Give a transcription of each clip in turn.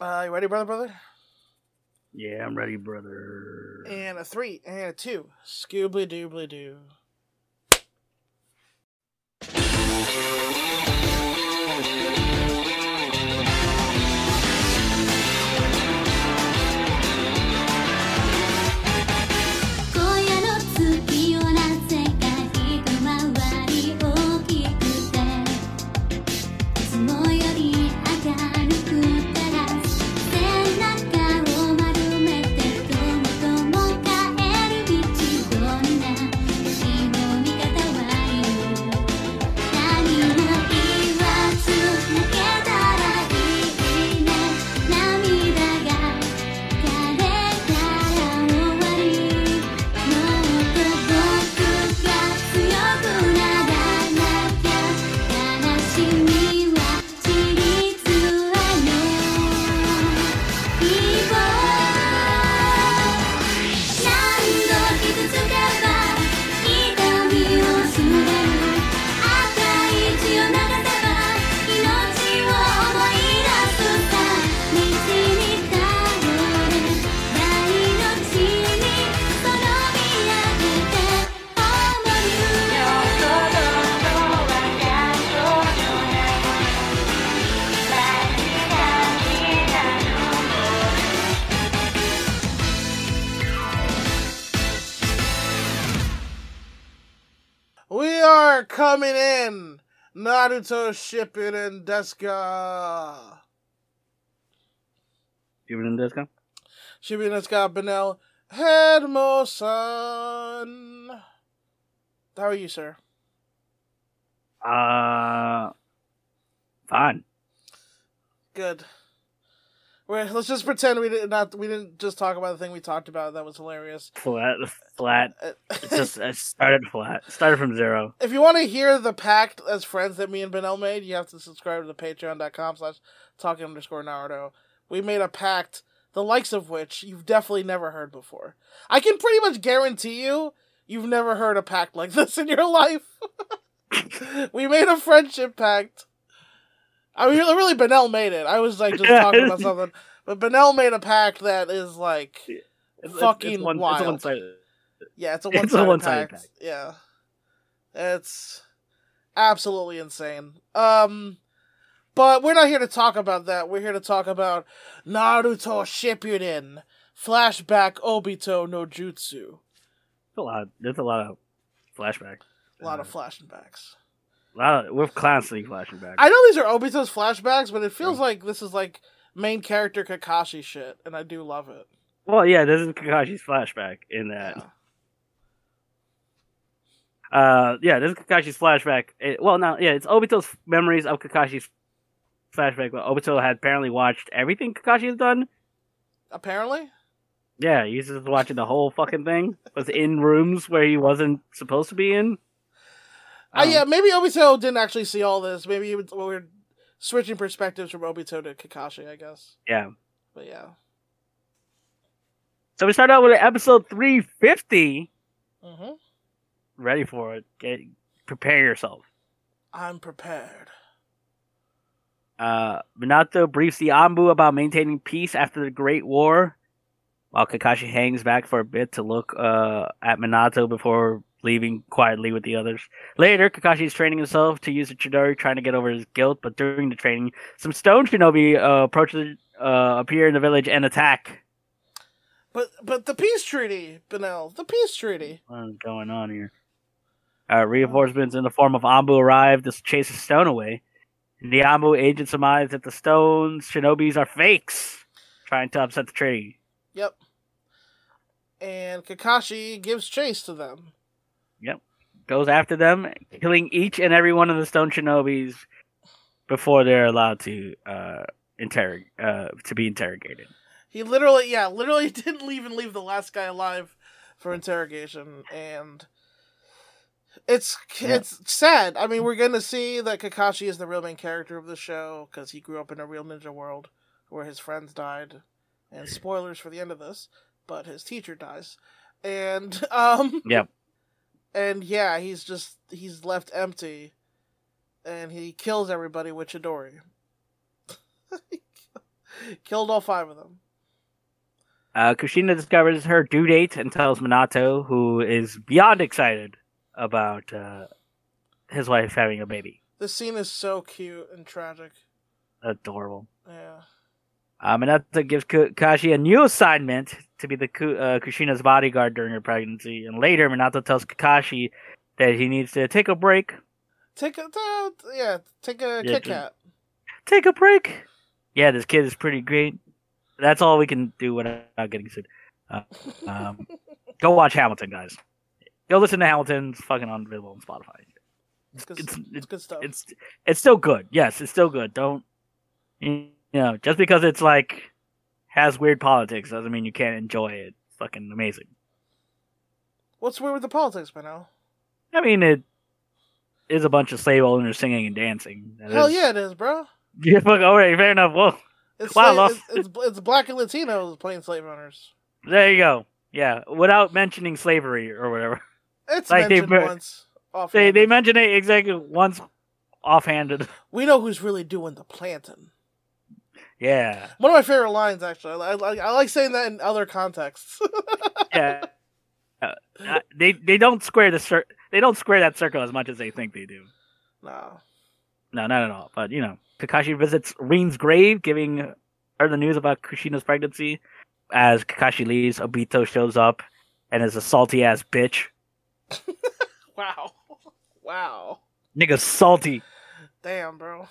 Uh, you ready, brother, brother? Yeah, I'm ready, brother. And a three and a two. Scoobly doobly doo. Coming in. Naruto Shippuden Deska. Shippuden Deska? Shippuden Deska Benel Headmo-san. How are you, sir? Uh, fine. Good. Wait, let's just pretend we did not. We didn't just talk about the thing we talked about. That was hilarious. Flat, flat. Uh, it just it started flat. Started from zero. If you want to hear the pact as friends that me and Benel made, you have to subscribe to the patreon.com slash talking underscore Naruto. We made a pact, the likes of which you've definitely never heard before. I can pretty much guarantee you, you've never heard a pact like this in your life. we made a friendship pact. I mean, really, Benel made it. I was like just talking about something, but Benel made a pact that is like It's, fucking it's, one, wild. It's one sided. Yeah, it's a It's a one-sided, one-sided pact. pact. Yeah, it's absolutely insane. Um, but we're not here to talk about that. We're here to talk about Naruto Shippuden flashback Obito no Jutsu. a lot. There's a lot of flashback. A lot of Uh, flashbacks. Of, we're constantly flashing back. I know these are Obito's flashbacks, but it feels like this is like main character Kakashi shit, and I do love it. well, yeah, this is Kakashi's flashback in that. Yeah. Uh, yeah, this is Kakashi's flashback. It, well, no, yeah, it's Obito's memories of Kakashi's flashback. But Obito had apparently watched everything Kakashi has done. Apparently, Yeah, he's just watching the whole fucking thing. Was in rooms where he wasn't supposed to be in. Uh, Um, yeah, maybe Obito didn't actually see all this. Maybe it was- we're switching perspectives from Obito to Kakashi, I guess. Yeah. But yeah. So we start out with episode 350. hmm Ready for it. Get prepare yourself. I'm prepared. Uh, Minato briefs the Anbu about maintaining peace after the Great War, while Kakashi hangs back for a bit to look uh, at Minato before leaving quietly with the others. Later, Kakashi is training himself to use the Chidori, trying to get over his guilt, but during the training, some stone shinobi uh, approach uh, appear in the village and attack. But but the peace treaty, Benel, the peace treaty. What's going on here? Uh, reinforcements in the form of Anbu arrive to chase the stone away. The Anbu agent surmise that the stones shinobis are fakes, trying to upset the treaty. Yep. And Kakashi gives chase to them. Goes after them, killing each and every one of the stone shinobis before they're allowed to uh, interrog- uh, to be interrogated. He literally, yeah, literally didn't even leave the last guy alive for interrogation, and it's Yeah. it's sad. I mean, we're gonna see that Kakashi is the real main character of the show because he grew up in a real ninja world where his friends died, and spoilers for the end of this, but his teacher dies, and um, Yep. And yeah, he's just he's left empty, and he kills everybody with Chidori. Killed all five of them. Uh, Kushina discovers her due date and tells Minato, who is beyond excited about uh, his wife having a baby. This scene is so cute and tragic. Adorable. Yeah. Uh, Minato gives Kakashi a new assignment to be the uh, Kushina's bodyguard during her pregnancy, and later Minato tells Kakashi that he needs to take a break. Take a uh, yeah, take a yeah, Kit Kat. Take a break. Yeah, this kid is pretty great. That's all we can do without getting sued. Uh, um, go watch Hamilton, guys. Go listen to Hamilton. It's fucking unavailable on Spotify. It's, good, it's, it's good stuff. It's it's still good. Yes, it's still good. Don't you know? Just because it's like has weird politics doesn't mean you can't enjoy it. It's fucking amazing. What's weird with the politics, by now? I mean, it is a bunch of slave owners singing and dancing. That Hell is... yeah, it is, bro. Yeah, fuck. All right, fair enough. Well, it's, wow, it's, it's, it's black and Latinos playing slave owners. There you go. Yeah, without mentioning slavery or whatever. It's like mentioned they, once. They they mention it exactly once offhanded. We know who's really doing the planting. Yeah. One of my favorite lines, actually. I, I, I like saying that in other contexts. yeah. Uh, uh, they they don't square the cir- they don't square that circle as much as they think they do. No. No, not at all. But you know, Kakashi visits Rin's grave, giving her the news about Kushina's pregnancy. As Kakashi leaves, Obito shows up and is a salty ass bitch. wow. Wow. Nigga salty. Damn, bro.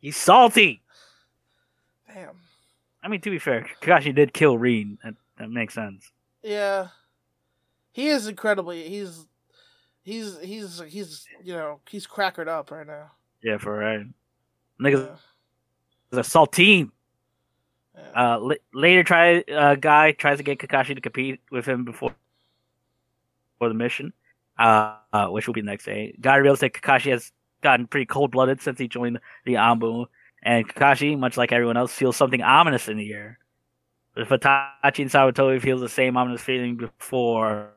He's salty. Damn. I mean, to be fair, Kakashi did kill Rin. That, that makes sense. Yeah. He is incredibly. He's. He's he's he's you know he's crackered up right now. Yeah, for right. Niggas yeah. a saltine. Yeah. Uh, later, try uh, guy tries to get Kakashi to compete with him before for the mission, uh, uh, which will be the next day. Guy reveals that Kakashi has gotten pretty cold blooded since he joined the Anbu, and Kakashi, much like everyone else, feels something ominous in the air. But Itachi and Sarutobi feels the same ominous feeling before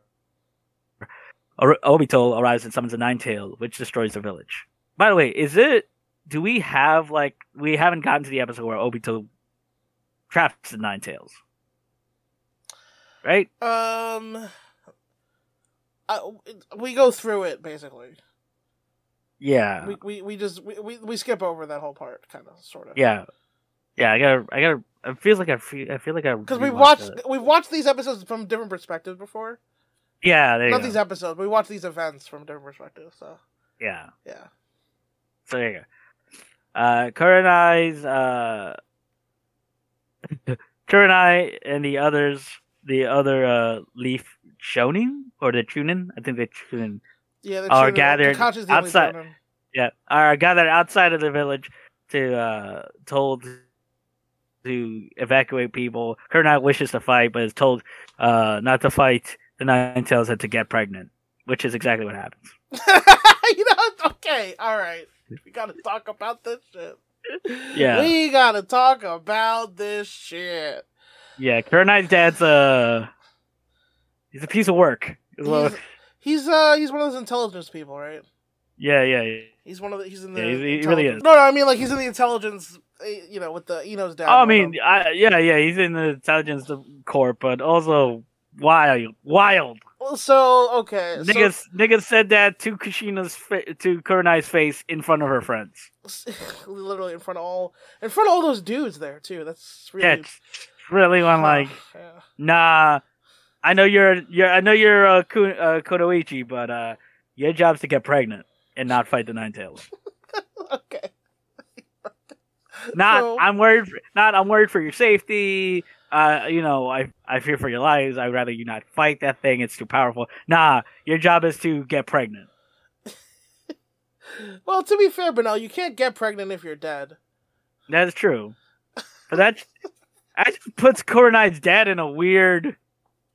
Obito arrives and summons a Nine Tail, which destroys the village. By the way, is it? Do we have like we haven't gotten to the episode where Obito traps the Nine Tails, right? Um, I, we go through it basically. Yeah. We we, we just we, we, we skip over that whole part, kind of, sort of. Yeah. Yeah, I gotta, I gotta. It feels like I feel, I feel like I because we watched it. we've watched these episodes from different perspectives before. Yeah, not these episodes. We watch these events from different perspectives. So yeah, yeah. So there you go. Uh, Kurenai's uh, Kurenai and the others, the other uh, Leaf Shonin or the Chunin, I think the Chunin yeah, are gathered outside. Yeah, are gathered outside of the village to uh, told to evacuate people. Kurenai wishes to fight, but is told uh, not to fight the Nine Tails and to get pregnant, which is exactly what happens. you know, it's okay, all right. We gotta talk about this shit. Yeah, we gotta talk about this shit. Yeah, Kurenai's dad's uh he's a piece of work. He's, He's uh he's one of those intelligence people, right? Yeah, yeah, yeah. He's one of the he's in the yeah, he really is. No, no, I mean like he's in the intelligence eh, you know, with the Ino's dad. Oh, I mean, I, yeah, yeah, he's in the intelligence corp, but also wild, wild. Well, So okay, niggas, so, niggas said that to Kushina's fa- to Kurenai's face in front of her friends. Literally in front of all, in front of all those dudes there too. That's really, yeah, really one like, yeah. nah, I know you're you're I know you're uh, Kun, uh, but uh, your job's to get pregnant and not fight the Nine Tails. okay. not so... I'm worried. For, not I'm worried for your safety. Uh, you know, I I fear for your lives. I'd rather you not fight that thing. It's too powerful. Nah, your job is to get pregnant. well, to be fair, Benel, you can't get pregnant if you're dead. That's true. But that that puts Kurenai's dad in a weird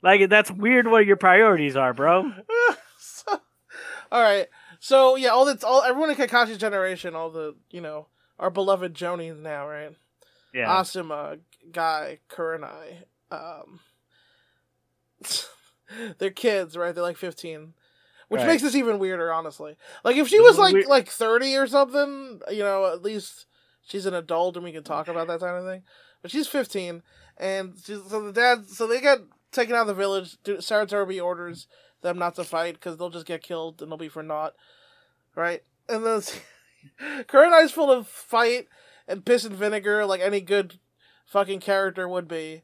like that's weird what your priorities are, bro. so, all right. So yeah, all that's all everyone in Kakashi's generation, all the you know our beloved Jonins now, right? Yeah. Asuma, Guy, Kurenai, um, they're kids, right? They're like fifteen, which right. makes this even weirder, honestly. Like if she was like like thirty or something, you know, at least she's an adult and we can talk about that kind of thing. but she's 15, and she's, so the dad, so they get taken out the village. Sarutobi orders them not to fight because they'll just get killed and they'll be for naught, right? And then Kurenai's full of fight and piss and vinegar like any good fucking character would be.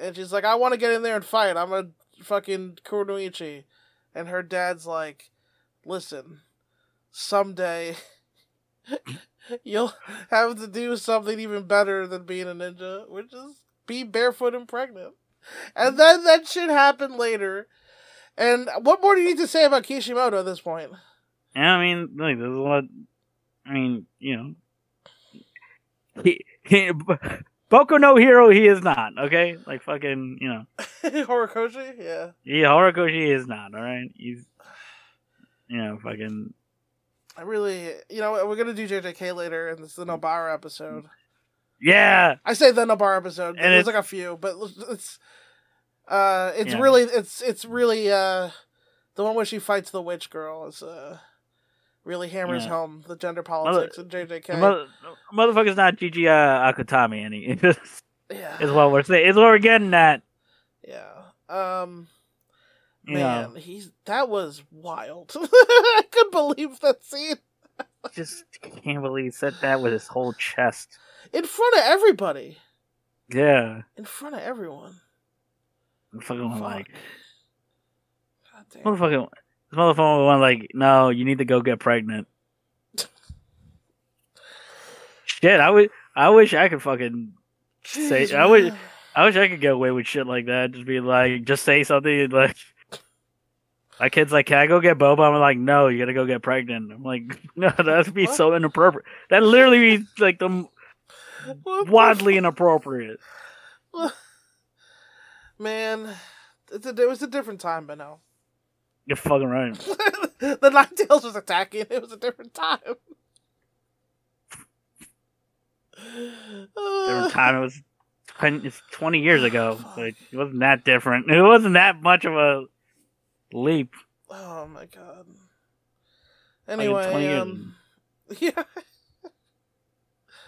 And she's like, I want to get in there and fight. I'm a fucking Kunoichi. And her dad's like, listen, someday you'll have to do something even better than being a ninja, which is be barefoot and pregnant. And then that shit happened later. And what more do you need to say about Kishimoto at this point? Yeah, I mean, like, there's a lot. I mean, you know, he, he Boku no Hero, he is not. Okay, like fucking, you know, Horikoshi, yeah, yeah, Horikoshi is not. All right, he's, you know, fucking. I really, you know, we're gonna do JJK later, and this is the Nobara episode. Yeah, I say the Nobara episode. And There's it's- like a few, but it's, uh, it's Yeah. really, it's it's really, uh, the one where she fights the witch girl is, uh, really hammers Yeah. home the gender politics in JJK. the mother, motherfucker's not Gege uh, Akutami, any is yeah, what we're saying. Is what we're getting at. yeah. Um, man, know, he's that was wild. I couldn't believe that scene just can't believe he said that with his whole chest. in front of everybody, Yeah, in front of everyone. I'm fucking Fuck. like motherfucker. This motherfucker went like, no, you need to go get pregnant. Shit, I would. I wish I could fucking. say- Jeez, I man. I wish I could get away with shit like that. Just be like, just say something like. My kid's like, "Can I go get boba?" I'm like, "No, you gotta go get pregnant." I'm like, "No, that'd be What? so inappropriate. That literally be like the What wildly inappropriate." Man, it's a, it was a different time, but no. You're fucking right. the Nine Tails was attacking. It was a different time. Every time it was 10, it's 20 years ago. Like, it wasn't that different. It wasn't that much of a leap. Oh my god. Anyway, 20 years. um, yeah,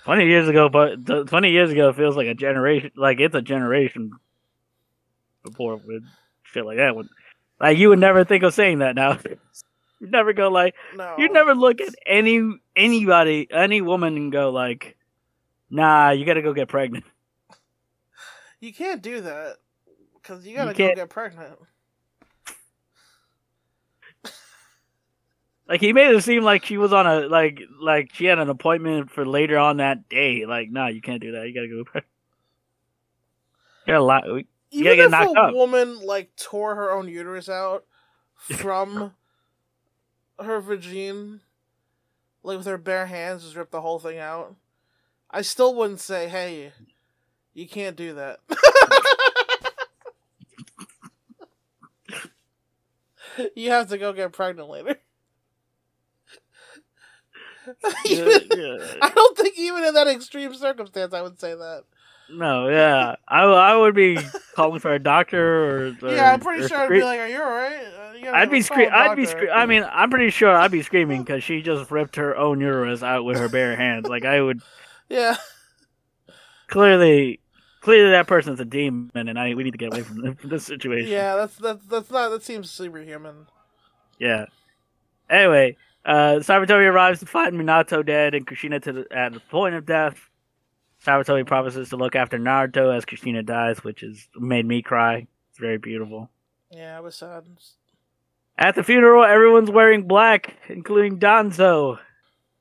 20 years ago, but 20 years ago feels like a generation. Like, it's a generation before with shit like that. Would, like, you would never think of saying that now. You'd never go like, no, you'd never look at any anybody, any woman and go like, nah, you gotta go get pregnant. You can't do that because you gotta go can't- get pregnant. Like he made it seem like she was on a like like she had an appointment for later on that day. Like, nah, you can't do that. You gotta go. pregnant. You gotta lie. we- You gotta Even if a up. woman like tore her own uterus out from her vagine, like with her bare hands, just ripped the whole thing out, I still wouldn't say, "Hey, you can't do that." you have to go get pregnant later. Yeah, yeah. I don't think even in that extreme circumstance I would say that. No, yeah, I, I would be calling for a doctor or, or yeah, I'm pretty sure I'd be like, "Are you alright?" Uh, you I'd be a I'd be doctor." scre- I mean, I'm pretty sure I'd be screaming because she just ripped her own uterus out with her bare hands. Like I would yeah. clearly, clearly that person's a demon, and I we need to get away from, from this situation. Yeah, that's that's that's not that seems superhuman. Yeah. Anyway, uh, Sarutobi arrives to find Minato dead and Kushina to the, at the point of death. Sarutobi promises to look after Naruto as Kushina dies, which has made me cry. It's very beautiful. Yeah, I was sad. At the funeral, everyone's wearing black, including Danzo.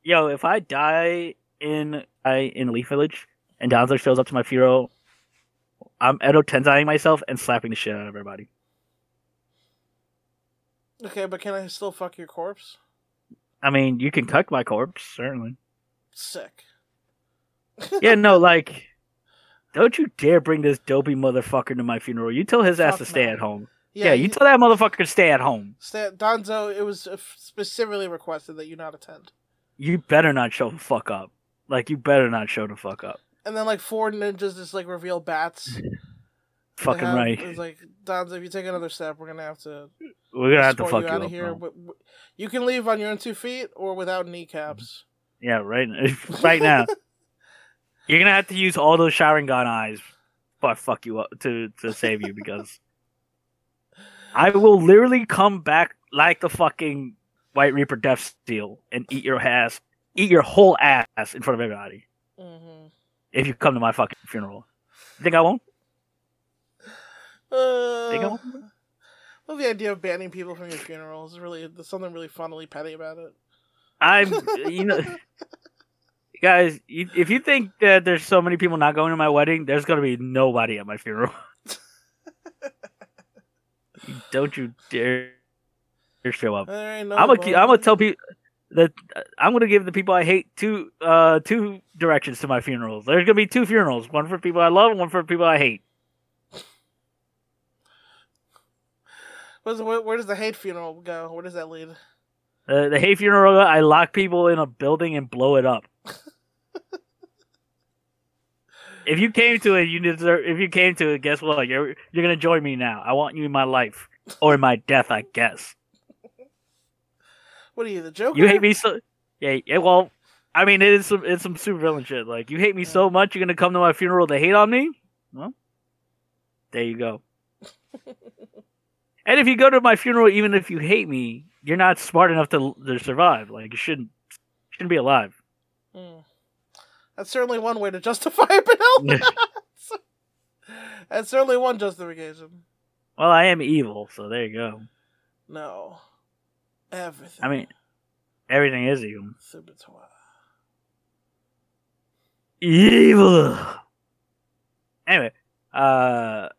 Yo, if I die in I in Leaf Village and Danzo shows up to my funeral, I'm Edo Tenseiing myself and slapping the shit out of everybody. Okay, but can I still fuck your corpse? I mean, you can cuck my corpse, certainly. Sick. Yeah, no, like, don't you dare bring this dopey motherfucker to my funeral. You tell his ass Fuck to stay no. at home. Yeah, you you- tell that motherfucker to stay at home. Stan- Danzo, it was uh, specifically requested that you not attend. You better not show the fuck up. Like, you better not show the fuck up. And then like four ninjas just like reveal bats. Fucking have- right. It's like Danzo, if you take another step, we're gonna have to We're gonna have to fuck you you out of here. bro. But You can leave on your own two feet or without kneecaps. Yeah, right. right now. You're gonna have to use all those Sharingan eyes, but fuck you up to to save you because I will literally come back like the fucking White Reaper Death Steel and eat your ass, eat your whole ass in front of everybody hmm if you come to my fucking funeral. You think I won't? Think I Uh, won't? well, the idea of banning people from your funeral is really there's something really funnily petty about it. I'm, you know, guys. You, if you think that there's so many people not going to my wedding, there's gonna be nobody at my funeral. Don't you dare show up. I'm gonna. I'm gonna tell people that I'm gonna give the people I hate two, uh, two directions to my funerals. There's gonna be two funerals, one for people I love, and one for people I hate. Where's, where, where does the hate funeral go? Where does that lead? Uh, the hate funeral, I lock people in a building and blow it up. if you came to it, you deserve. If you came to it, guess what? You're you're gonna join me now. I want you in my life or in my death, I guess. What are you, the Joker? You hate me so. Yeah, yeah. Well, I mean, it is some it's some super villain shit. Like you hate me so much, you're gonna come to my funeral to hate on me. Well, there you go. and if you go to my funeral, even if you hate me, you're not smart enough to to survive. Like you shouldn't shouldn't be alive. Hmm. That's certainly one way to justify it, Benel. That's certainly one justification. Well, I am evil, so there you go. No. Everything. I mean, everything is evil. Subatoire. Evil. Anyway, uh,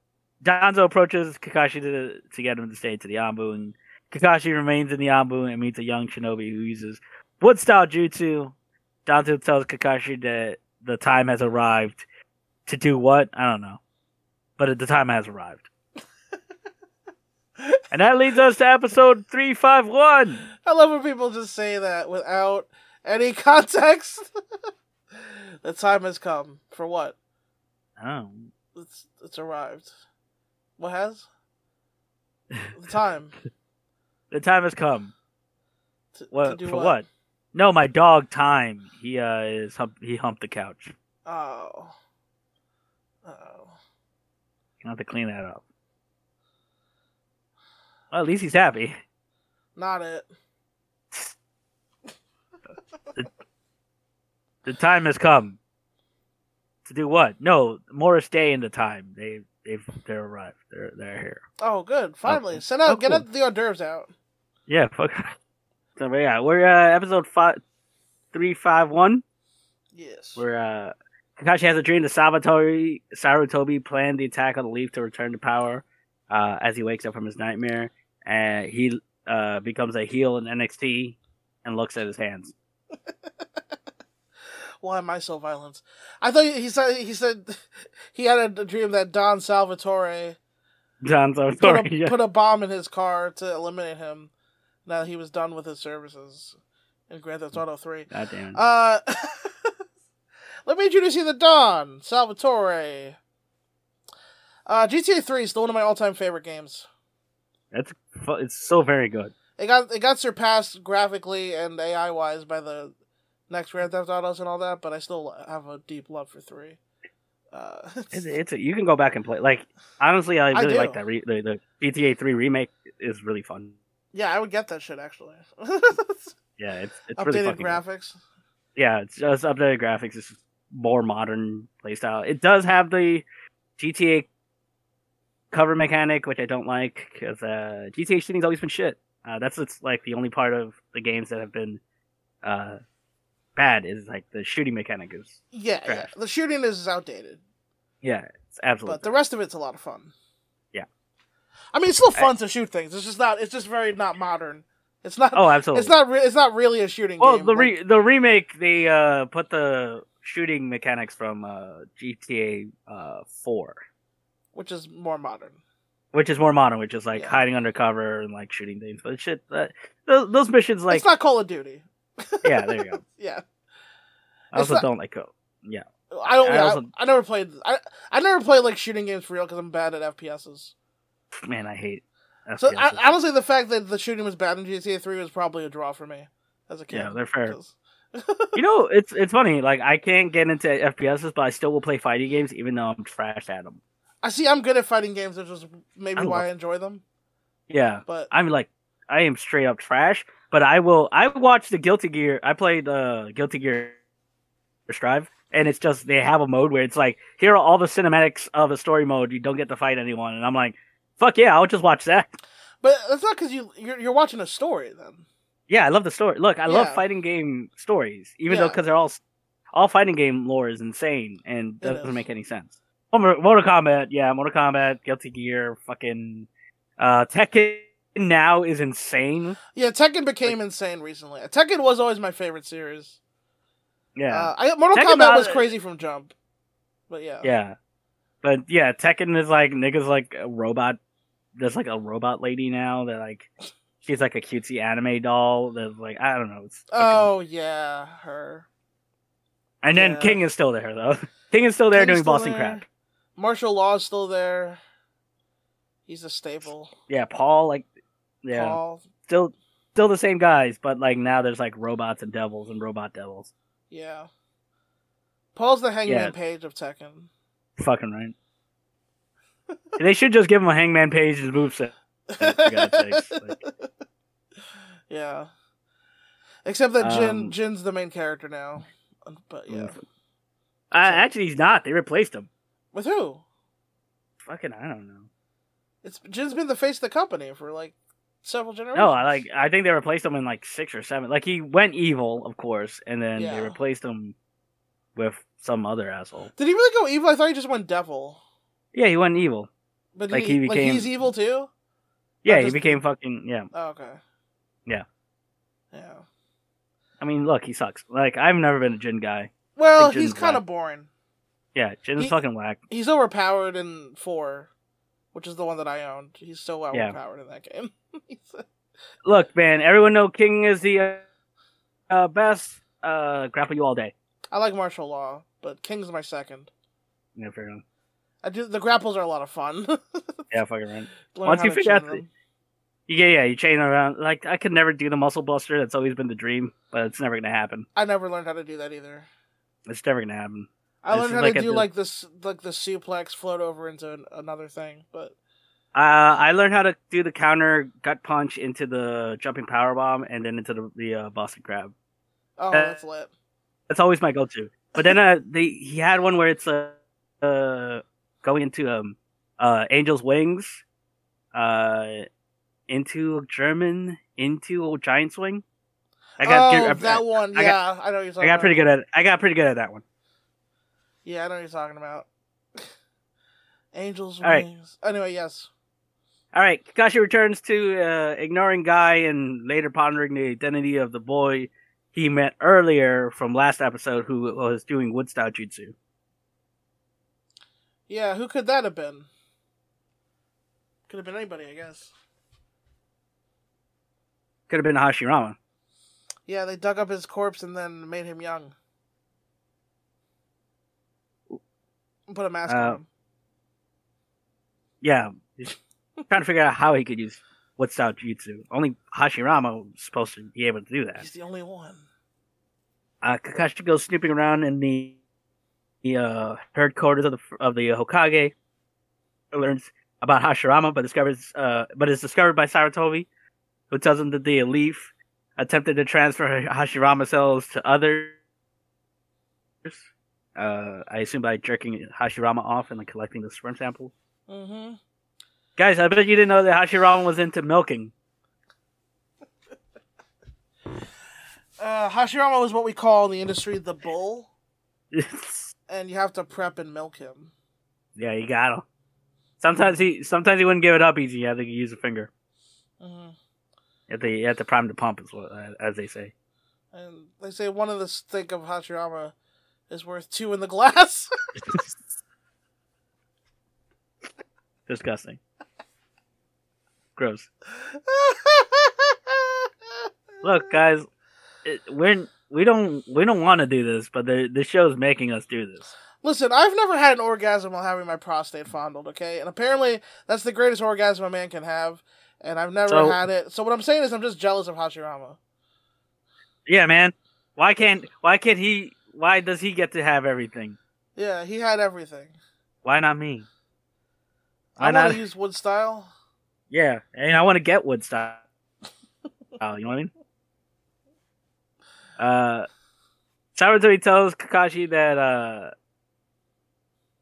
Danzo approaches Kakashi to to get him to stay to the Anbu, and Kakashi remains in the Anbu and meets a young shinobi who uses wood style jutsu. Danzo tells Kakashi that the time has arrived to do what? I don't know, but the time has arrived. and that leads us to episode three five one. I love when people just say that without any context. the time has come. For what? Oh, It's it's arrived. What has? The time. the time has come. To, to What do for? What? No, my dog Time. He uh is hump, he humped the couch. Oh. Oh. You have to clean that up. Well, at least he's happy. Not it. The time has come. To do what? No, Morris Day in the time. They they've they're arrived. They're they're here. Oh, good. Finally, Oh, send out. oh, Get cool. out the hors d'oeuvres out. Yeah, fuck. So but yeah, we're uh, episode five, three five one. Yes. Where uh, Kakashi has a dream that Salvatore Sarutobi planned the attack on the Leaf to return to power. Uh, as he wakes up from his nightmare, and he uh, becomes a heel in NXT and looks at his hands. Why am I so violent? I thought he said he said he had a dream that Don Salvatore John put a, Salvatore. yeah. put a bomb in his car to eliminate him. Now that he was done with his services in Grand Theft Auto Three. God damn. Uh, let me introduce you to Don Salvatore. Uh, GTA Three is still one of my all-time favorite games. That's it's so very good. It got it got surpassed graphically and AI wise by the next Grand Theft Autos and all that, but I still have a deep love for three. Uh, It's, it's a, you can go back and play. Like honestly, I I really do. like that. Re- the, the GTA Three remake is really fun. Yeah, I would get that shit actually. Yeah, it's it's really Updated fucking good. graphics. Yeah, it's just updated graphics. It's more modern playstyle. It does have the GTA cover mechanic, which I don't like because uh, GTA shooting's always been shit. Uh, that's it's like the only part of the games that have been uh, bad is like the shooting mechanic is Yeah, yeah. The shooting is outdated, yeah, it's absolutely. but the rest of it's a lot of fun. I mean, it's still fun to shoot things. It's just not. It's just very not modern. It's not. oh, absolutely. It's not. Re- it's not really a shooting well, game. the like- re- the remake they uh, put the shooting mechanics from uh, GTA uh, Four, which is more modern. which is more modern, which is like Yeah. hiding under cover and like shooting things. But shit, uh, those, those missions like it's not Call of Duty. yeah, there you go. Yeah, I also not- don't like co- yeah. I don't. I yeah, I, I never played. I I never played like shooting games for real because I'm bad at FPSs. Man, I hate. So. I, honestly, the fact that the shooting was bad in GTA Three was probably a draw for me as a kid. Yeah, they're fair. You know, it's it's funny. Like I can't get into FPSs, but I still will play fighting games, even though I'm trash at them. I see. I'm good at fighting games, which is maybe I why I enjoy them. Yeah, But I'm like, I am straight up trash. But I will. I watched the Guilty Gear. I played uh, Guilty Gear Strive, and it's just they have a mode where it's like, here are all the cinematics of a story mode. You don't get to fight anyone, and I'm like, fuck yeah, I'll just watch that. but that's not because you you're, you're watching a story then. Yeah, I love the story. Look, I love fighting game stories, even though because they're all all fighting game lore is insane and It doesn't is. make any sense. Mortal Kombat, yeah, Mortal Kombat, Guilty Gear, fucking uh, Tekken now is insane. Yeah, Tekken became insane recently. Tekken was always my favorite series. Yeah, Uh, I, Mortal Tekken Kombat was crazy from jump. But yeah. yeah, but yeah, Tekken is like niggas like robot. There's like a robot lady now that like she's like a cutesy anime doll. That's like I don't know. It's fucking- Oh yeah, her. and then yeah. King is still there though. King is still there King's doing still Boston there. crap. Marshall Law is still there. He's a staple. Yeah, Paul like yeah. Paul. still still the same guys, but like now there's like robots and devils and robot devils. Yeah. Paul's the Hangman Yeah. Page of Tekken. Fucking right. They should just give him a Hangman Page's moveset. For God's sakes, like- yeah. Except that Jin Um, Jin's the main character now. But yeah. Uh, actually, he's not. They replaced him. With who? Fucking, I don't know. It's Jin's been the face of the company for like several generations. No, I like. I think they replaced him in like six or seven. Like he went evil, of course, and then Yeah. they replaced him with some other asshole. Did he really go evil? I thought he just went devil. Yeah, he went evil. But Like, he, he like became- he's evil too. Yeah, Or he became fucking. Yeah, Oh, okay. Yeah. Yeah. I mean, look, he sucks. Like I've never been a Jin guy. Well, Like, he's kind of boring. Yeah, Jin's He- fucking whack. He's overpowered in four, which is the one that I owned. He's so Yeah. overpowered in that game. Look, man, everyone know King is the uh, uh, best. Uh, grapple you all day. I like Marshall Law, but King's my second. Yeah, fair enough. I do the grapples are a lot of fun. Yeah, fucking right. Once you figure out the- Yeah, yeah, you chain around. Like I could never do the muscle buster. That's always been the dream, but it's never gonna happen. I never learned how to do that either. It's never gonna happen. I learned how like to do the- like this, like the suplex float over into an, another thing, but Uh, I learned how to do the counter gut punch into the jumping power bomb and then into the the uh, Boston crab. oh, Uh, that's lit. That's always my go-to. But then uh, they he had one where it's uh, uh going into um uh Angel's Wings, uh into German into giant swing. I got oh, I, that one. I Yeah, got- I know you're I talking got pretty good at I got pretty good at that one. Yeah, I know what you're talking about. Angels All right. wings. Anyway, yes. All right, Kakashi returns to uh, ignoring Guy and later pondering the identity of the boy he met earlier from last episode, who was doing wood style jutsu. Yeah, who could that have been? Could have been anybody, I guess. Could have been Hashirama. Yeah, they dug up his corpse and then made him young. Put a mask Uh, on him. Yeah, trying to figure out how he could use wood style jutsu. Only Hashirama was supposed to be able to do that. He's the only one. Uh, Kakashi goes snooping around in the the uh, headquarters of the of the Hokage. Learns about Hashirama, but discovers uh, but is discovered by Sarutobi, who tells him that the Leaf attempted to transfer Hashirama cells to others. Uh, I assume by jerking Hashirama off and like collecting the sperm sample. Mm-hmm. Guys, I bet you didn't know that Hashirama was into milking. Uh, Hashirama was what we call in the industry the bull, and you have to prep and milk him. yeah, you got him. Sometimes he sometimes he wouldn't give it up easy. You had to use a finger. hmm have to, you have to prime the pump, is what, as they say. And they say one of the stick of Hashirama is worth two in the glass. Disgusting. Gross. Look, guys, it, we're we don't we don't want to do this, but the the show's making us do this. Listen, I've never had an orgasm while having my prostate fondled, okay? And apparently that's the greatest orgasm a man can have, and I've never So- had it. So what I'm saying is I'm just jealous of Hashirama. Yeah, man. Why can't why can't he why does he get to have everything? Yeah, he had everything. Why not me? I Why want not? to use wood style. Yeah, and I want to get wood style. Oh, you know what I mean? Uh, tells Kakashi that uh,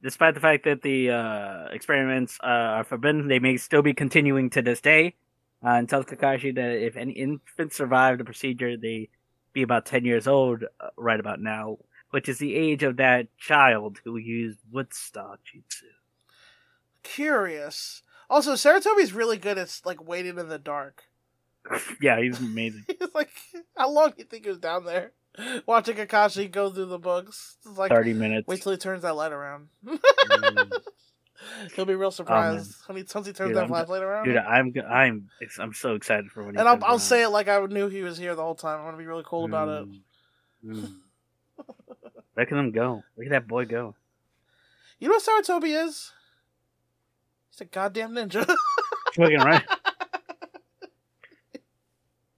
despite the fact that the uh, experiments uh, are forbidden, they may still be continuing to this day. Uh, and tells Kakashi that if any infants survive the procedure, they be about ten years old uh, right about now, which is the age of that child who used wood style jutsu. Curious. Also, Sarutobi's really good at like waiting in the dark. yeah, he's amazing. He's like, how long do you think he was down there watching Kakashi go through the books? It's like, Thirty minutes. wait till he turns that light around. Mm. He'll be real surprised when he once he turns Dude, that I'm- flashlight around. Dude, I'm I'm I'm so excited for when he and I'll I'll around. say it like I knew he was here the whole time. I'm gonna be really cool about it. Mm. Mm. Look at him go. Look at that boy go. You know what Sarutobi is? He's a goddamn ninja. Fucking right.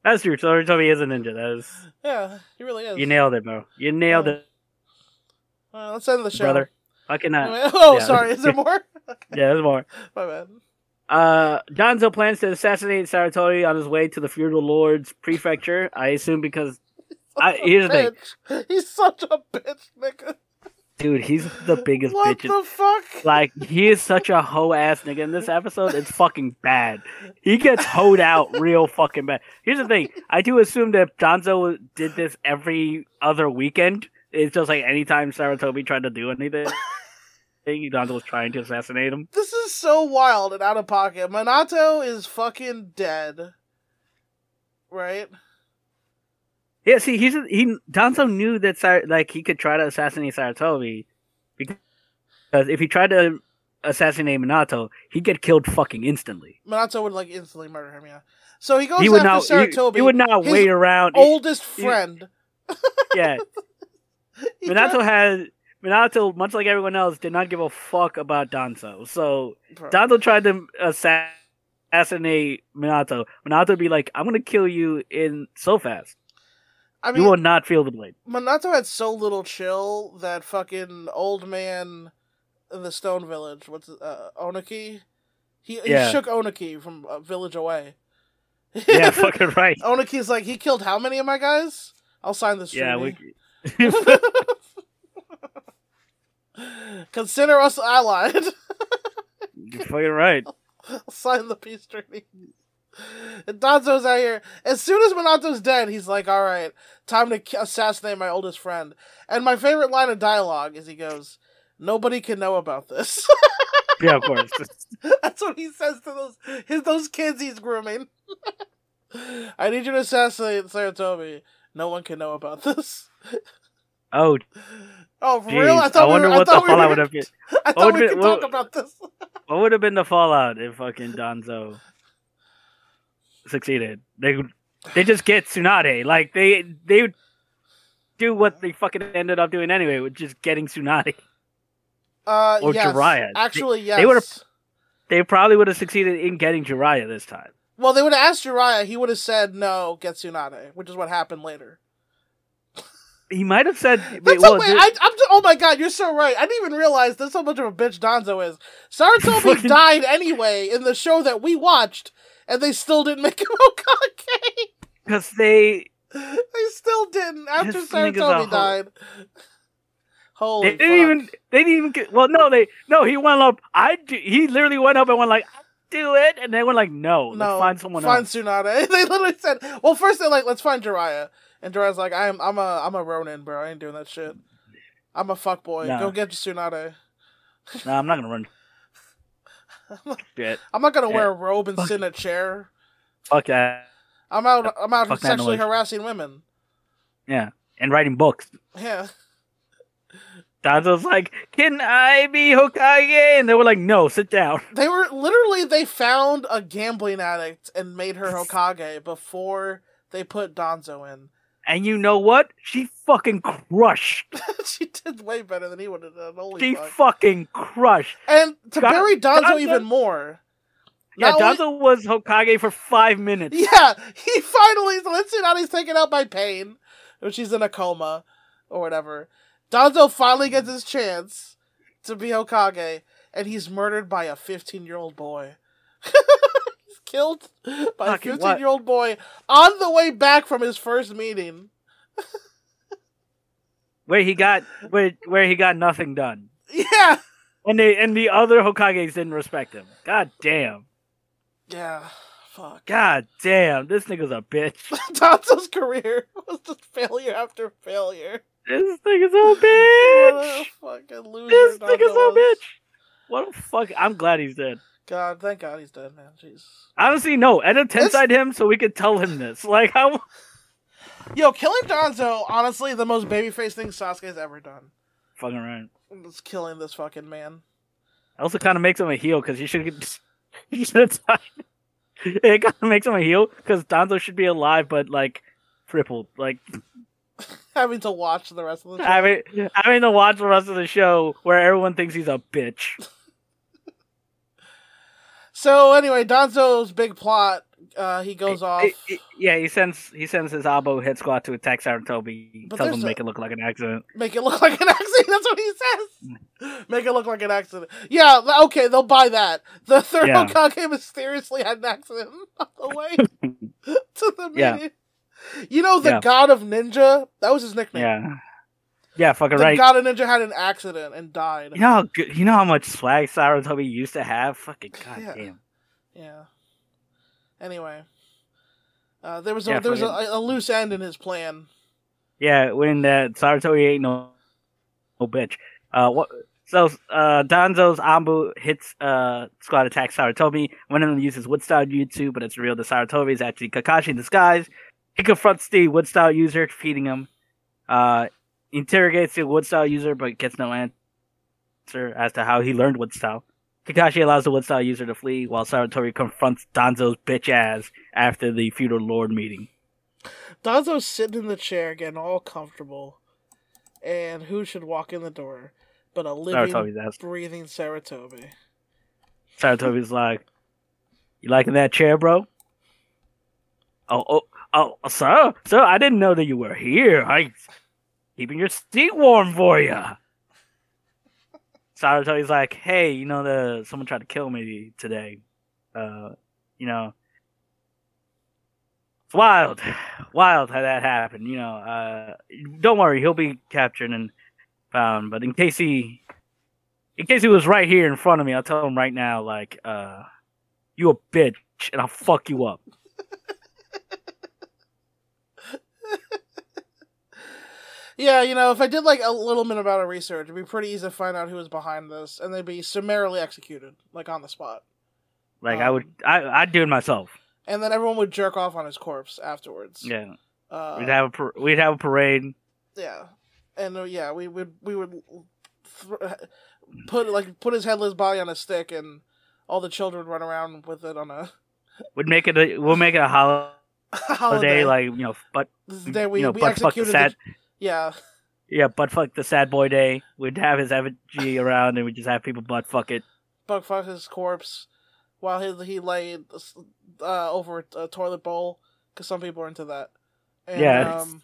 That's true. Me he is a ninja. That is yeah, he really is. you nailed it, bro. You nailed Yeah. it, Uh, let's end the show. brother. Fucking uh, oh, yeah. sorry. Is there more? okay, yeah, there's more. my bad. Uh, Danzo plans to assassinate Sarutobi on his way to the feudal lord's prefecture. I assume because, I, here's the thing, He's such a bitch, nigga. Dude. He's the biggest what bitch. in- the fuck? Like he is such a hoe ass nigga in this episode. It's fucking bad. He gets hoed out real fucking bad. Here's the thing. I do assume that Danzo did this every other weekend. It's just like anytime Sarutobi tried to do anything, Danzo was trying to assassinate him. This is so wild and out of pocket. Minato is fucking dead. Right? Yeah, see, he's he Danzo knew that Sar- like he could try to assassinate Sarutobi because if he tried to assassinate Minato, he'd get killed fucking instantly. Minato would like instantly murder him, yeah. So he goes He would after not. He, Sarutobi. he would not wait around. Oldest he- friend. yeah, Minato had Minato, much like everyone else, did not give a fuck about Danzo. So Bro. Danzo tried to assassinate Minato. Minato would be like, "I'm gonna kill you in so fast. I mean, you will not feel the blade." Minato had so little chill that fucking old man in the Stone Village, what's uh, Onoki? He, he Yeah. shook Onoki from a village away. Yeah, fucking right. Onoki's like, he killed how many of my guys? I'll sign this Yeah, treaty. we. Consider us allied. You're fucking right. I'll sign the peace treaty. And Danzo's out here. As soon as Minato's dead, he's like, all right, time to assassinate my oldest friend. And my favorite line of dialogue is he goes, nobody can know about this. Yeah, of course. That's what he says to those his those kids he's grooming. I need you to assassinate Sarutobi. No one can know about this. Oh, Oh, for real? I I, thought we wonder were, I what the thought we fallout were, would have been. I thought we would- could what- talk about this. What would have been the fallout if fucking Danzo succeeded? They they just get Tsunade. Like they they would do what they fucking ended up doing anyway, with just getting Tsunade. Uh, Or yes. Jiraiya. Actually, yes. they would've- They probably would have succeeded in getting Jiraiya this time. Well, they would have asked Jiraiya. He would have said no, get Tsunade, which is what happened later. He might have said, That's wait, well, did- I, I'm. Oh my god, you're so right. I didn't even realize that's how much of a bitch Danzo is. Sarutobi Fucking- died anyway in the show that we watched, and they still didn't make him Hokage. because they they still didn't after a died. Holy they didn't fuck. even they didn't even get, well no they no he went up I do, he literally went up and went like do it and they went like no, no, let's find someone find else Tsunade. They literally said, "Well, first they're like, let's find Jiraiya," and Jiraiya's like, "I'm, I'm a, I'm a Ronin, bro. I ain't doing that shit. I'm a fuck boy. Nah. Go get Tsunade. no I'm not gonna run shit I'm not gonna Yeah. wear a robe and Fuck. sit in a chair. fuck that I'm out. I'm out Fuck sexually harassing women. yeah and writing books Yeah, Danzo's like can I be Hokage and they were like no sit down they were literally they found a gambling addict and made her Hokage before they put Danzo in. And you know what she fucking crushed she did way better than he would have done. Holy she fuck! fucking crushed And to Don- bury Danzo, Danzo- even more. yeah Not only- was Hokage for five minutes Yeah, he finally he's taken out by pain. or she's in a coma, or whatever. Danzo finally gets his chance to be Hokage, and he's murdered by a 15 year old boy. killed by Fucking a 15 year old boy on the way back from his first meeting. Where he got where where he got nothing done. Yeah. And they and the other Hokages didn't respect him. God damn. Yeah. Fuck. God damn. This nigga's a bitch. Danzo's career was just failure after failure. This nigga's a What bitch. a fucking loser. This nigga's a bitch. What a fuck. I'm glad he's dead. God, thank God he's dead, man. Jeez. Honestly, no. Ed This- inside him so we could tell him this. Like how Yo, killing Danzo. honestly, the most babyface thing Sasuke's ever done. fucking right. It's killing this fucking man. Also, kind of makes him a heel because he should he should. It kind of makes him a heel because Danzo should be alive, but like crippled. Like Having to watch the rest of the show. having having to watch the rest of the show where everyone thinks he's a bitch. So anyway, Danzo's big plot. Uh, he goes off. It- it- yeah, he sends he sends his Anbu hit squad to attack Sarutobi. But tells him to make it look like an accident. Make it look like an accident. That's what he says. Make it look like an accident. Yeah, okay, they'll buy that. The third Yeah. Hokage mysteriously had an accident on the way to the Yeah. meeting. You know, the Yeah. god of ninja. That was his nickname. Yeah, yeah, fucking The right. god of ninja had an accident and died. You know how good, you know how much swag Sarutobi used to have. Fucking Yeah. goddamn. Yeah. Anyway, uh, there was a, Yeah, there was a, a loose end in his plan. Yeah, when uh, Sarutobi ain't no, no bitch. Uh, what? So uh, Danzo's Anbu hits uh squad attacks Sarutobi. One of them uses wood style jutsu, but it's real. The Sarutobi is actually Kakashi in disguise. He confronts the wood style user, defeating him. Uh, interrogates the wood style user, but gets no answer as to how he learned wood style. Kakashi allows the wood style user to flee, while Sarutobi confronts Danzo's bitch ass after the feudal lord meeting. Danzo's sitting in the chair, getting all comfortable, and who should walk in the door but a living, breathing Sarutobi? Sarutobi's like, "You liking that chair, bro?" Oh, oh, oh, sir, sir, I didn't know that you were here. I keeping your seat warm for you. Sarutobi's like, "Hey, you know the someone tried to kill me today. Uh, you know, it's wild, wild how that happened. You know, uh, don't worry, he'll be captured and found. But in case he in case he was right here in front of me, I'll tell him right now, like, uh, you a bitch, and I'll fuck you up. Yeah, you know, if I did like a little bit about a research, it'd be pretty easy to find out who was behind this, and they'd be summarily executed, like on the spot. Like, I would, Um, I, I'd do it myself. And then everyone would jerk off on his corpse afterwards. Yeah, Uh, we'd have a, par- we'd have a parade. Yeah, and uh, yeah, we would we would th- put like put his headless body on a stick, and all the children would run around with it on a We'd make it, a, we'll make it a holiday, holiday. like you know, but this day we you know, we butt fuck the executed. sad, The, yeah, yeah, butt fuck the sad boy day. We'd have his effigy around, and we'd just have people butt fuck it. Butt fuck his corpse while he he laid uh, over a toilet bowl because some people are into that. And, Yeah. Um,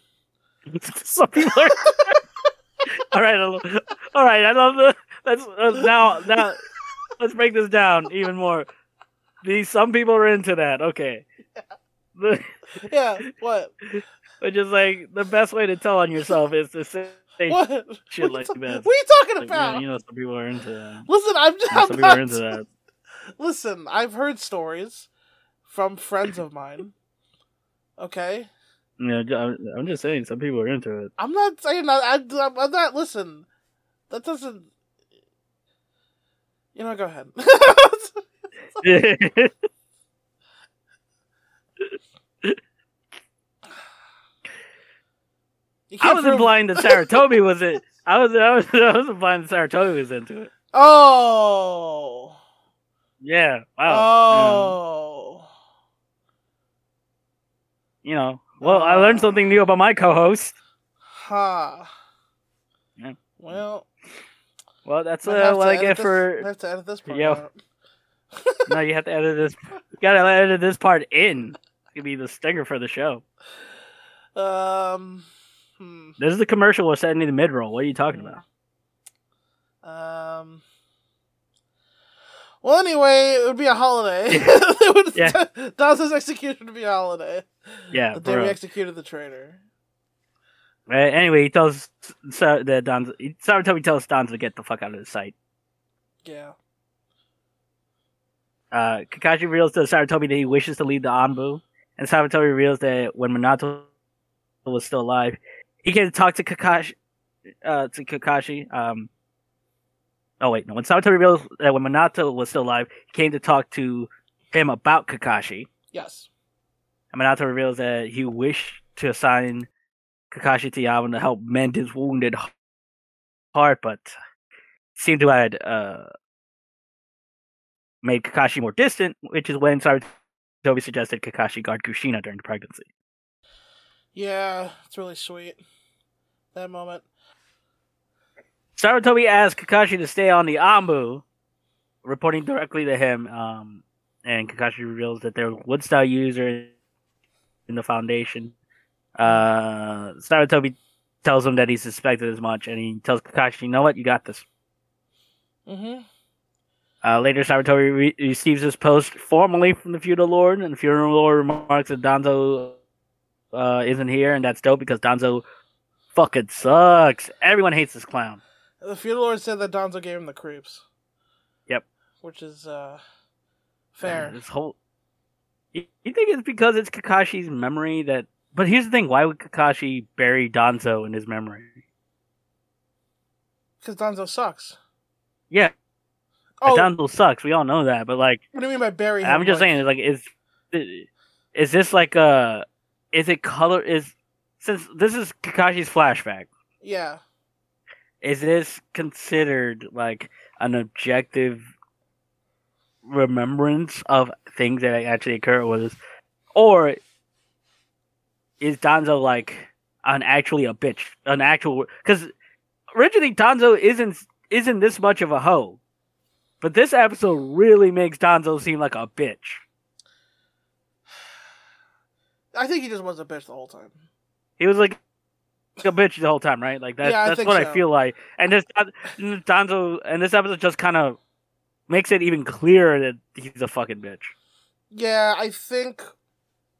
Some people are. all right, all right. I love the. Let's uh, now now. Let's break this down even more. These some people are into that. Okay. The, yeah. What? Which is like the best way to tell on yourself is to say What? shit what, like that. what are you talking Like, about? you know, some people are into that. Listen, I'm, You know, some people are into that. Listen, I've heard stories from friends of mine. Okay, Yeah, I'm I'm just saying some people are into it. I'm not saying that. I, I'm, I'm not. Listen, that doesn't. You know, go ahead. I can't was prove- implying that Sarutobi was it. I was I was I was implying that Sarutobi was into it. Oh. Yeah. Wow. Oh. You know. Well, I learned something new about my co-host. Ha. Yeah. Well, Well, that's uh, what I get this- for. might have to edit this part out. no, you have to edit this. You gotta edit this part in. It's gonna be the stinger for the show. Um. Hmm. This is the commercial setting in the mid roll. What are you talking about? Um. Well, anyway, it would be a holiday. would, Yeah. Danzo's execution would be a holiday. Yeah, the day we executed the traitor. Uh, anyway, he tells Sa- that Danzo. Sarutobi tells Danzo to get the fuck out of his sight. Yeah. Uh, Kakashi reveals to Sarutobi that he wishes to lead the Anbu, and Sarutobi reveals that when Minato was still alive, he came to talk to Kakashi. Uh, to Kakashi. Um. Oh wait, no. When Sarutobi reveals that when Minato was still alive, he came to talk to him about Kakashi. Yes. And Minato reveals that he wished to assign Kakashi to Yama to help mend his wounded heart, but seemed to have uh, made Kakashi more distant, which is when Sarutobi suggested Kakashi guard Kushina during the pregnancy. Yeah, it's really sweet. That moment. Sarutobi asks Kakashi to stay on the Anbu, reporting directly to him, um, and Kakashi reveals that there would style user in the Foundation. Uh, Sarutobi tells him that he suspected as much, and he tells Kakashi, "You know what? You got this." Mm-hmm. Uh, later, Sarutobi re- receives his post formally from the feudal lord, and the feudal lord remarks that Danzo uh, isn't here, and that's dope because Danzo fucking sucks. Everyone hates this clown. The feudal lord said that Danzo gave him the creeps. Yep. Which is uh fair. This whole. You, you think it's because it's Kakashi's memory that? But here's the thing: why would Kakashi bury Danzo in his memory? Because Danzo sucks. Yeah, Oh, Danzo sucks. We all know that. But like, what do you mean by bury him? I'm just Like, saying, like, is is this like a? Is it color? Is since this is Kakashi's flashback? Yeah. Is this considered like an objective remembrance of things that actually occurred with us, or is Danzo like an actually a bitch, an actual? Because originally Danzo isn't isn't this much of a hoe, but this episode really makes Danzo seem like a bitch. I think he just was a bitch the whole time. He was like a bitch the whole time, right? Like that, Yeah, that's what so. I feel like. And this Danzo and this episode just kind of makes it even clearer that he's a fucking bitch. Yeah, I think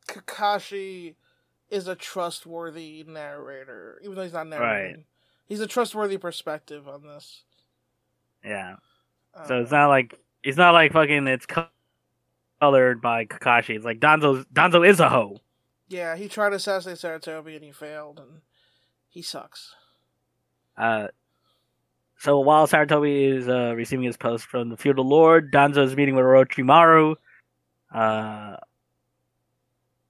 Kakashi is a trustworthy narrator, even though he's not narrating. He's a trustworthy perspective on this. Yeah. Um, So it's not like it's not like fucking it's colored by Kakashi. It's like Danzo Danzo is a hoe. Yeah, he tried to assassinate Sarutobi and he failed, and he sucks. Uh, so while Sarutobi is uh, receiving his post from the feudal lord, Danzo is meeting with Orochimaru uh,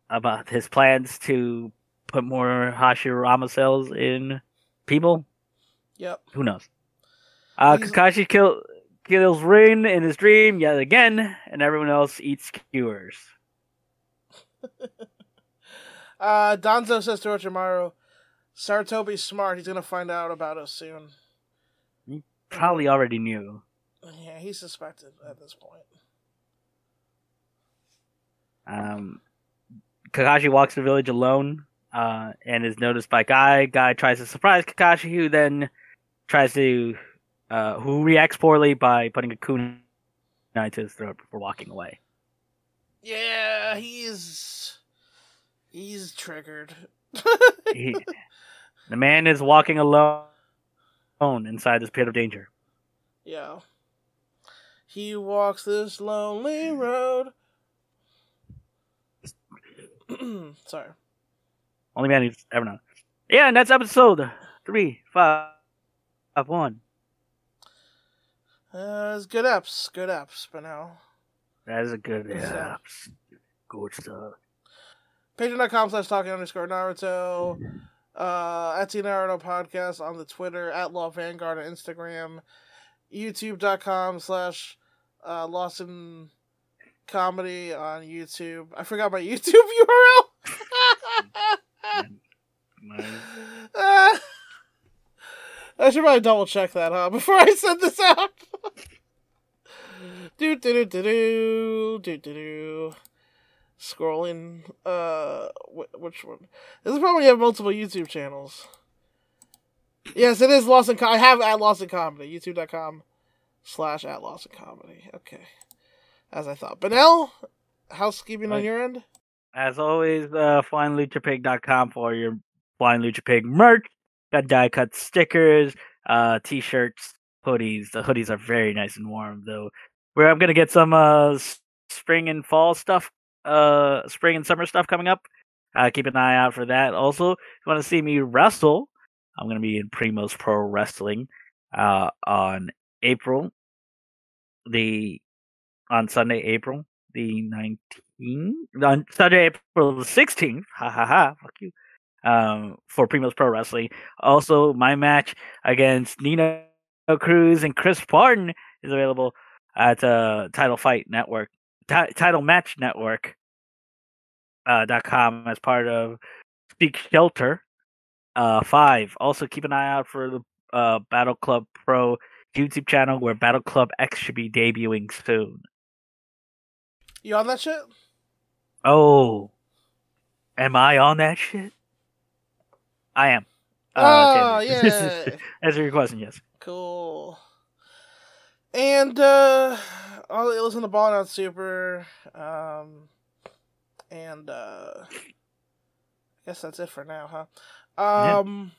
about his plans to put more Hashirama cells in people. Yep. Who knows? Uh, He's- Kakashi kill, kills Rin in his dream yet again, and everyone else eats skewers. Uh, Danzo says to Orochimaru, Sarutobi's smart. He's gonna find out about us soon. He probably already knew. Yeah, he suspected at this point. Um, Kakashi walks the village alone uh, and is noticed by Guy. Guy tries to surprise Kakashi, who then tries to, uh, who reacts poorly by putting a kunai to his throat before walking away. Yeah, he's he's triggered. He, the man is walking alone inside this pit of danger. yeah. He walks this lonely road. Sorry. Only man who's ever known. Yeah, and that's episode three, five, five, one. Uh, it's good eps, good eps, but now. That is a good, stuff. good stuff. Patreon.com slash talking underscore Naruto. Uh, at Naruto Podcast on the Twitter, at Law Vanguard on Instagram, YouTube.com slash uh, Lawson Comedy on YouTube. I forgot my YouTube URL. uh, I should probably double check that, huh? Before I send this out. do do do do do do do. Scrolling. Uh, wh- which one? This is probably have multiple YouTube channels. Yes, it is Lost in. Com- I have at Lost in Comedy. YouTube.com slash at Lost in Comedy. Okay, as I thought. Benel, housekeeping on your end. As always, uh, flyingluchapig.com for your Flying Lucha Pig merch. Got die cut stickers, uh, t-shirts, hoodies. The hoodies are very nice and warm, though. Where I'm gonna get some uh spring and fall stuff, uh, spring and summer stuff coming up. Uh, keep an eye out for that. Also, if you want to see me wrestle, I'm gonna be in Primo's Pro Wrestling, uh, on April the on Sunday, April the 19th, on Sunday, April the 16th. Ha ha ha. Fuck you. Um, for Primo's Pro Wrestling. Also, my match against Nina Cruz and Chris Barton is available at uh, Title Fight Network, Ti- Title Match Network. Uh, dot com as part of Speak Shelter uh, five. Also, keep an eye out for the uh, Battle Club Pro YouTube channel where Battle Club X should be debuting soon. You on that shit? Oh, am I on that shit? I am. oh Taylor. yeah. Answer your question, yes. Cool. And uh I'll listen to Ball Out Super. Um and uh I guess that's it for now, huh? Yeah. Um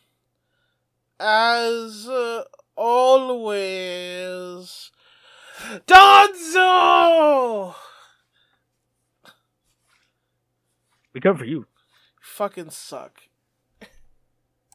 as uh, always Danzo We come for you. fucking suck.